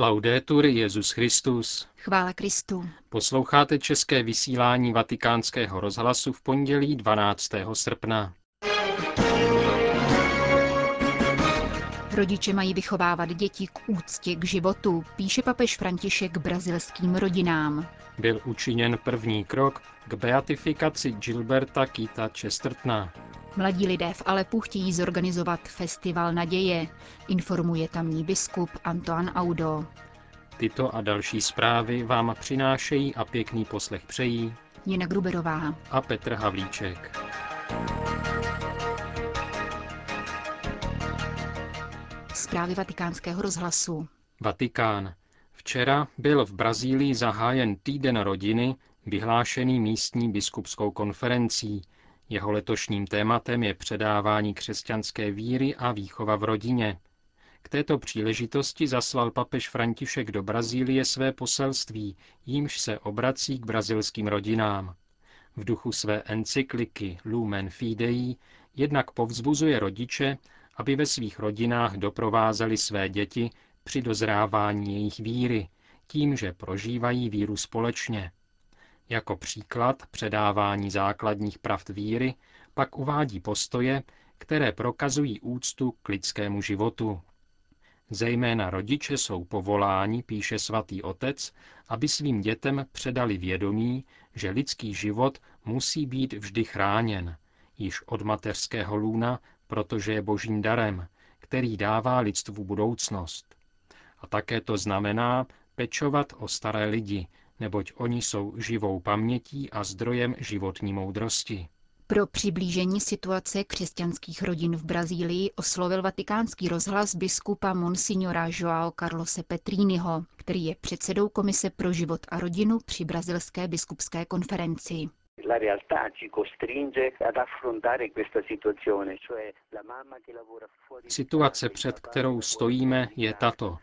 Laudetur Jezus Christus. Chvála Kristu. Posloucháte české vysílání Vatikánského rozhlasu v pondělí 12. srpna. Rodiče mají vychovávat děti k úctě k životu, píše papež František brazilským rodinám. Byl učiněn první krok k beatifikaci Gilberta Kita Chestertna. Mladí lidé v Alepu chtějí zorganizovat Festival naděje, informuje tamní biskup Antoine Audo. Tyto a další zprávy vám přinášejí a pěkný poslech přejí Jena Gruberová a Petr Havlíček. Zprávy vatikánského rozhlasu. Vatikán. Včera byl v Brazílii zahájen týden rodiny, vyhlášený místní biskupskou konferencí. Jeho letošním tématem je předávání křesťanské víry a výchova v rodině. K této příležitosti zaslal papež František do Brazílie své poselství, jímž se obrací k brazilským rodinám. V duchu své encykliky Lumen Fidei jednak povzbuzuje rodiče, aby ve svých rodinách doprovázeli své děti při dozrávání jejich víry, tím, že prožívají víru společně. Jako příklad předávání základních pravd víry pak uvádí postoje, které prokazují úctu k lidskému životu. Zejména rodiče jsou povoláni, píše svatý otec, aby svým dětem předali vědomí, že lidský život musí být vždy chráněn, již od mateřského lůna, protože je božím darem, který dává lidstvu budoucnost. A také to znamená pečovat o staré lidi, neboť oni jsou živou pamětí a zdrojem životní moudrosti. Pro přiblížení situace křesťanských rodin v Brazílii oslovil vatikánský rozhlas biskupa Monsignora Joao Carlose Petriniho, který je předsedou Komise pro život a rodinu při brazilské biskupské konferenci. Situace, před kterou stojíme, je tato.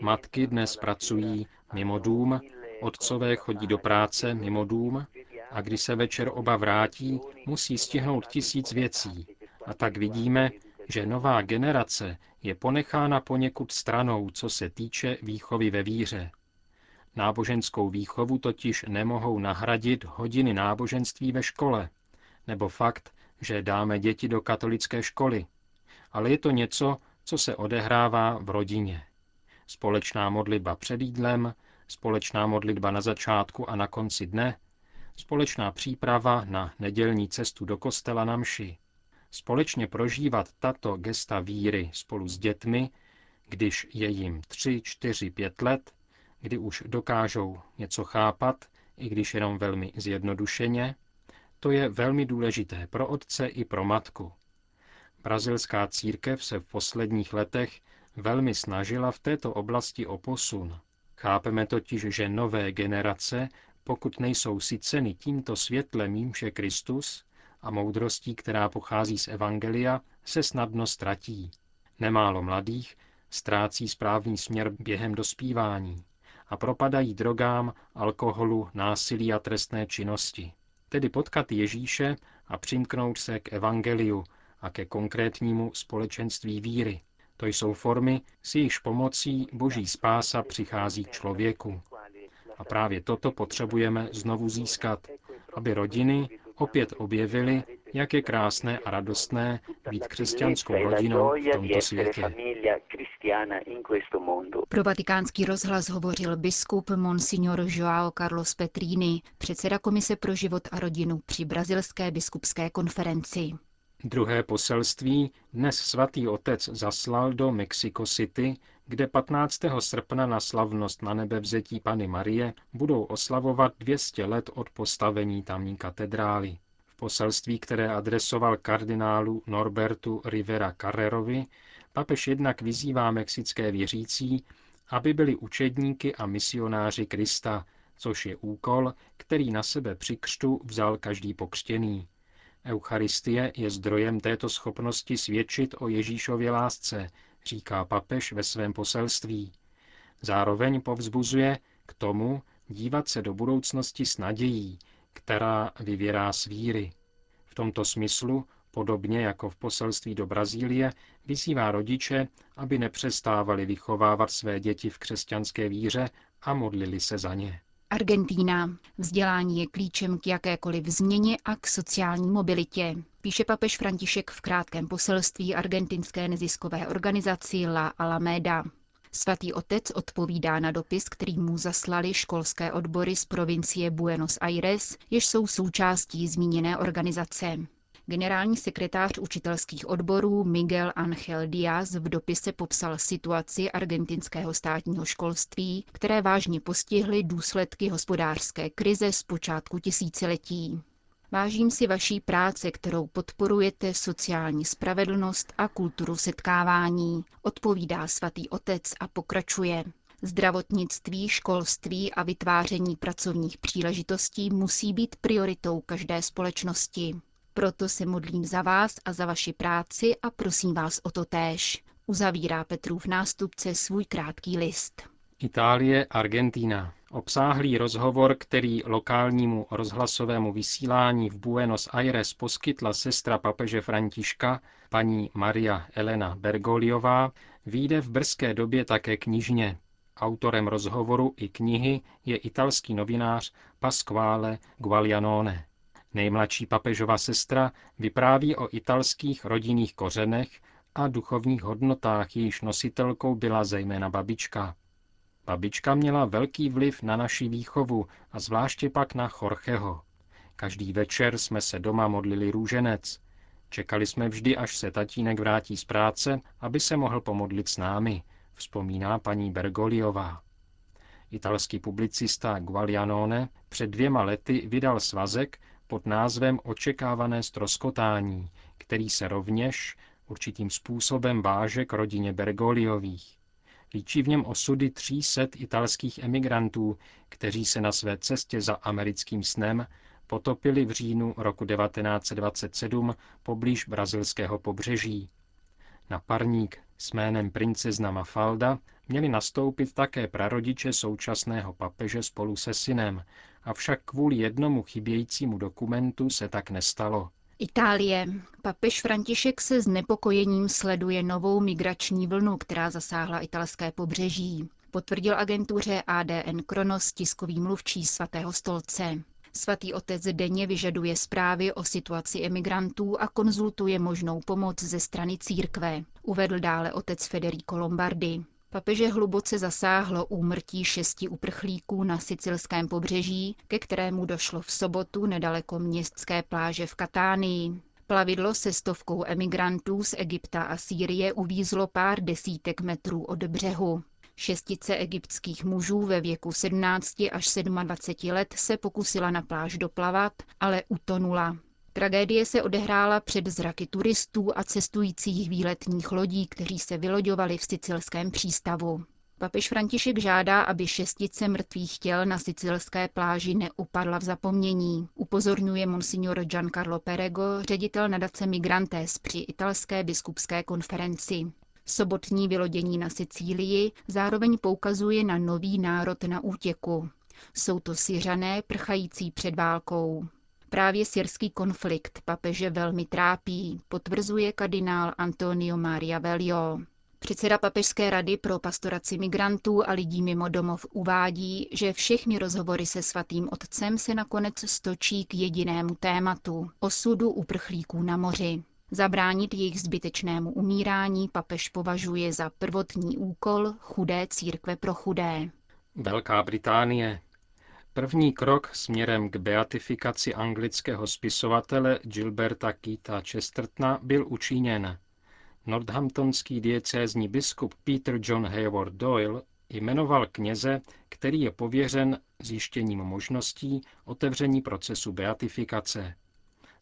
Matky dnes pracují mimo dům, otcové chodí do práce mimo dům a když se večer oba vrátí, musí stihnout tisíc věcí. A tak vidíme, že nová generace je ponechána poněkud stranou, co se týče výchovy ve víře. Náboženskou výchovu totiž nemohou nahradit hodiny náboženství ve škole, nebo fakt, že dáme děti do katolické školy. Ale je to něco, co se odehrává v rodině. Společná modlitba před jídlem, společná modlitba na začátku a na konci dne, společná příprava na nedělní cestu do kostela na mši, společně prožívat tato gesta víry spolu s dětmi, když je jim 3, 4, 5 let, kdy už dokážou něco chápat, i když jenom velmi zjednodušeně, to je velmi důležité pro otce i pro matku. Brazilská církev se v posledních letech velmi snažila v této oblasti o posun. Chápeme totiž, že nové generace, pokud nejsou syceny tímto světlem jímže Kristus a moudrostí, která pochází z Evangelia, se snadno ztratí. Nemálo mladých ztrácí správný směr během dospívání a propadají drogám, alkoholu, násilí a trestné činnosti. Tedy potkat Ježíše a přimknout se k evangeliu a ke konkrétnímu společenství víry. To jsou formy, s jejichž pomocí boží spása přichází k člověku. A právě toto potřebujeme znovu získat, aby rodiny opět objevily, jak je krásné a radostné být křesťanskou rodinou v tomto světě. Pro vatikánský rozhlas hovořil biskup Monsignor Joao Carlos Petrini, předseda Komise pro život a rodinu při brazilské biskupské konferenci. Druhé poselství dnes svatý otec zaslal do Mexico City, kde 15. srpna na slavnost na nebevzetí Pany Marie budou oslavovat 200 let od postavení tamní katedrály. V poselství, které adresoval kardinálu Norbertu Rivera Carrerovi, papež jednak vyzývá mexické věřící, aby byli učedníky a misionáři Krista, což je úkol, který na sebe při křtu vzal každý pokřtěný. Eucharistie je zdrojem této schopnosti svědčit o Ježíšově lásce, říká papež ve svém poselství. Zároveň povzbuzuje k tomu dívat se do budoucnosti s nadějí, která vyvěrá z víry. V tomto smyslu Podobně jako v poselství do Brazílie vyzývá rodiče, aby nepřestávali vychovávat své děti v křesťanské víře a modlili se za ně. Argentína. Vzdělání je klíčem k jakékoliv změně a k sociální mobilitě, píše papež František v krátkém poselství argentinské neziskové organizaci La Alameda. Svatý otec odpovídá na dopis, který mu zaslali školské odbory z provincie Buenos Aires, jež jsou součástí zmíněné organizace. Generální sekretář učitelských odborů Miguel Angel Díaz v dopise popsal situaci argentinského státního školství, které vážně postihly důsledky hospodářské krize z počátku tisíciletí. Vážím si vaší práce, kterou podporujete sociální spravedlnost a kulturu setkávání, odpovídá svatý otec a pokračuje. Zdravotnictví, školství a vytváření pracovních příležitostí musí být prioritou každé společnosti. Proto se modlím za vás a za vaši práci a prosím vás o to též. Uzavírá Petrův nástupce svůj krátký list. Itálie, Argentina. Obsáhlý rozhovor, který lokálnímu rozhlasovému vysílání v Buenos Aires poskytla sestra papeže Františka, paní Maria Elena Bergoliová, vyjde v brzké době také knižně. Autorem rozhovoru i knihy je italský novinář Pasquale Guaglianone. Nejmladší papežova sestra vypráví o italských rodinných kořenech a duchovních hodnotách, jejíž nositelkou byla zejména babička. Babička měla velký vliv na naši výchovu a zvláště pak na Chorcheho. Každý večer jsme se doma modlili růženec. Čekali jsme vždy, až se tatínek vrátí z práce, aby se mohl pomodlit s námi, vzpomíná paní Bergoliová. Italský publicista Guaglianone před dvěma lety vydal svazek pod názvem Očekávané stroskotání, který se rovněž určitým způsobem váže k rodině Bergoliových. Líčí v něm osudy 300 italských emigrantů, kteří se na své cestě za americkým snem potopili v říjnu roku 1927 poblíž brazilského pobřeží. Na parník s jménem princezna Mafalda měli nastoupit také prarodiče současného papeže spolu se synem, avšak kvůli jednomu chybějícímu dokumentu se tak nestalo. Itálie. Papež František se znepokojením sleduje novou migrační vlnu, která zasáhla italské pobřeží. Potvrdil agentuře ADN Kronos tiskový mluvčí svatého stolce. Svatý otec denně vyžaduje zprávy o situaci emigrantů a konzultuje možnou pomoc ze strany církve, uvedl dále otec Federico Lombardi. Papeže hluboce zasáhlo úmrtí šesti uprchlíků na sicilském pobřeží, ke kterému došlo v sobotu nedaleko městské pláže v Katánii. Plavidlo se stovkou emigrantů z Egypta a Sýrie uvízlo pár desítek metrů od břehu. Šestice egyptských mužů ve věku 17 až 27 let se pokusila na pláž doplavat, ale utonula. Tragédie se odehrála před zraky turistů a cestujících výletních lodí, kteří se vyloďovali v sicilském přístavu. Papež František žádá, aby šestice mrtvých těl na sicilské pláži neupadla v zapomnění. Upozorňuje monsignor Giancarlo Perego, ředitel nadace Migrantes při italské biskupské konferenci. Sobotní vylodění na Sicílii zároveň poukazuje na nový národ na útěku. Jsou to Syřané prchající před válkou. Právě syrský konflikt papeže velmi trápí, potvrzuje kardinál Antonio Maria Velio. Předseda Papežské rady pro pastoraci migrantů a lidí mimo domov uvádí, že všechny rozhovory se svatým otcem se nakonec stočí k jedinému tématu – osudu uprchlíků na moři. Zabránit jejich zbytečnému umírání papež považuje za prvotní úkol chudé církve pro chudé. Velká Británie. První krok směrem k beatifikaci anglického spisovatele Gilberta Keita Chestertona byl učiněn. Northamptonský diecézní biskup Peter John Hayward Doyle jmenoval kněze, který je pověřen zjištěním možností otevření procesu beatifikace.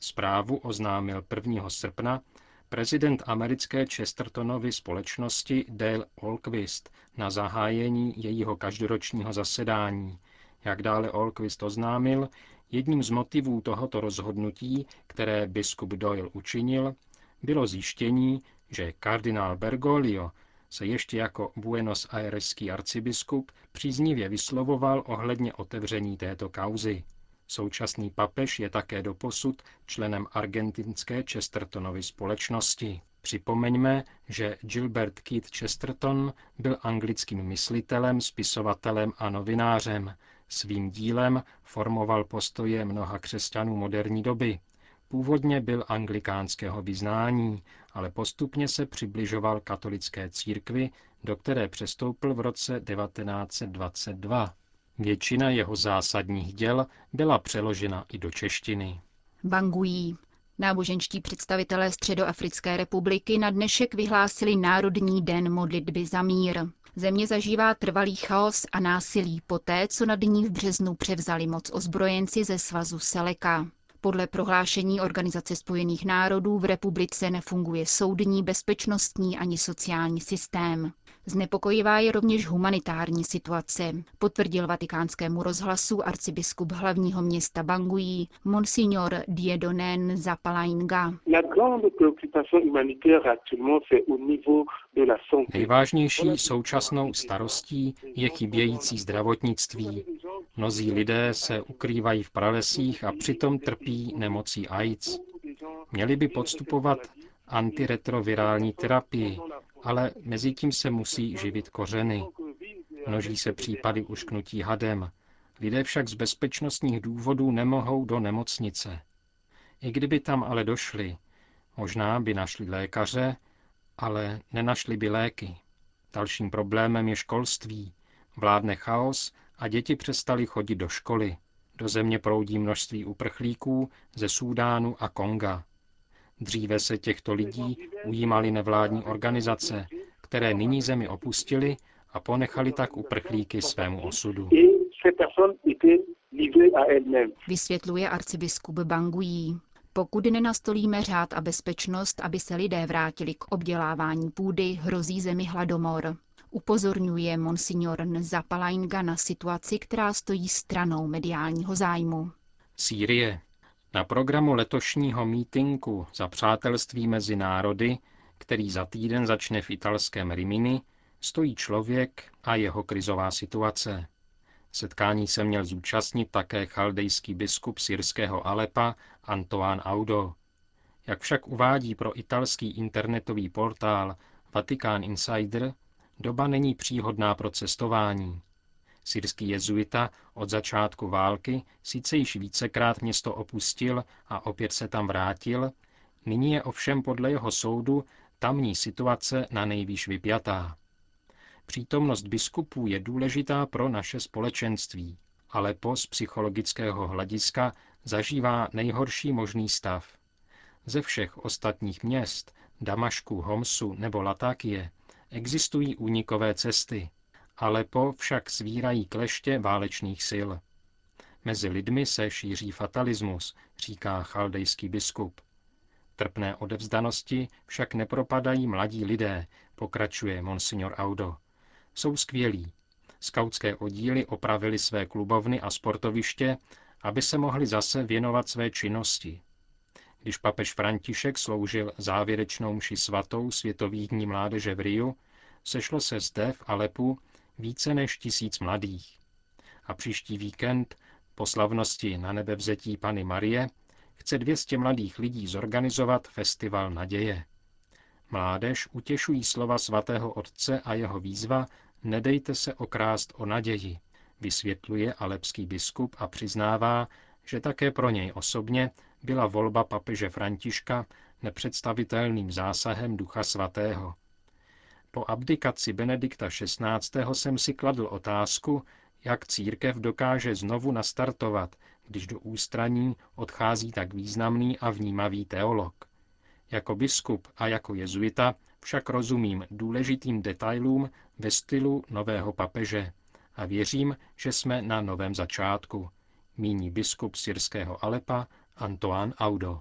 Zprávu oznámil 1. srpna prezident americké Chestertonovy společnosti Dale Olquist na zahájení jejího každoročního zasedání. Jak dále Olquist oznámil, jedním z motivů tohoto rozhodnutí, které biskup Doyle učinil, bylo zjištění, že kardinál Bergoglio se ještě jako Buenos Aireský arcibiskup příznivě vyslovoval ohledně otevření této kauzy. Současný papež je také doposud členem argentinské Chestertonovy společnosti. Připomeňme, že Gilbert Keith Chesterton byl anglickým myslitelem, spisovatelem a novinářem. Svým dílem formoval postoje mnoha křesťanů moderní doby. Původně byl anglikánského vyznání, ale postupně se přibližoval katolické církvi, do které přestoupil v roce 1922. Většina jeho zásadních děl byla přeložena i do češtiny. Bangují. Náboženští představitelé Středoafrické republiky na dnešek vyhlásili Národní den modlitby za mír. Země zažívá trvalý chaos a násilí poté, co nad ní v březnu převzali moc ozbrojenci ze svazu Seleka. Podle prohlášení Organizace spojených národů v republice nefunguje soudní, bezpečnostní ani sociální systém. Znepokojivá je rovněž humanitární situace, potvrdil vatikánskému rozhlasu arcibiskup hlavního města Bangui, Monsignor Diedonen Zapalainga. Nejvážnější současnou starostí je chybějící zdravotnictví. Mnozí lidé se ukrývají v pralesích a přitom trpí nemocí AIDS. Měli by podstupovat antiretrovirální terapii, ale mezi tím se musí živit kořeny. Množí se případy ušknutí hadem. Lidé však z bezpečnostních důvodů nemohou do nemocnice. I kdyby tam ale došli, možná by našli lékaře, ale nenašli by léky. Dalším problémem je školství. Vládne chaos a děti přestali chodit do školy. Do země proudí množství uprchlíků ze Súdánu a Konga. Dříve se těchto lidí ujímaly nevládní organizace, které nyní zemi opustili a ponechali tak uprchlíky svému osudu. Vysvětluje arcibiskup Bangují. Pokud nenastolíme řád a bezpečnost, aby se lidé vrátili k obdělávání půdy, hrozí zemi hladomor. Upozorňuje monsignor Zapalainga na situaci, která stojí stranou mediálního zájmu. Sýrie. Na programu letošního mítinku za přátelství mezi národy, který za týden začne v italském Rimini, stojí člověk a jeho krizová situace. Setkání se měl zúčastnit také chaldejský biskup syrského Alepa Antoine Audo. Jak však uvádí pro italský internetový portál Vatikán Insider, doba není příhodná pro cestování. Syrský jezuita od začátku války sice již vícekrát město opustil a opět se tam vrátil, nyní je ovšem podle jeho soudu tamní situace na nejvýš vypjatá. Přítomnost biskupů je důležitá pro naše společenství, ale po z psychologického hlediska zažívá nejhorší možný stav. Ze všech ostatních měst, Damašku, Homsu nebo Latákie, existují únikové cesty, Alepo však svírají kleště válečných sil. Mezi lidmi se šíří fatalismus, říká chaldejský biskup. Trpné odevzdanosti však nepropadají mladí lidé, pokračuje monsignor Audo. Jsou skvělí. Skautské oddíly opravili své klubovny a sportoviště, aby se mohli zase věnovat své činnosti. Když papež František sloužil závěrečnou mši svatou světových dní mládeže v Riu, sešlo se zde v Alepu více než tisíc mladých. A příští víkend po slavnosti na nebevzetí Pany Marie chce 200 mladých lidí zorganizovat Festival naděje. Mládež utěšují slova svatého otce a jeho výzva Nedejte se okrást o naději, vysvětluje alepský biskup a přiznává, že také pro něj osobně byla volba papeže Františka nepředstavitelným zásahem Ducha Svatého. Po abdikaci Benedikta XVI. jsem si kladl otázku, jak církev dokáže znovu nastartovat, když do ústraní odchází tak významný a vnímavý teolog. Jako biskup a jako jezuita však rozumím důležitým detailům ve stylu nového papeže a věřím, že jsme na novém začátku, míní biskup syrského Alepa Antoine Audo.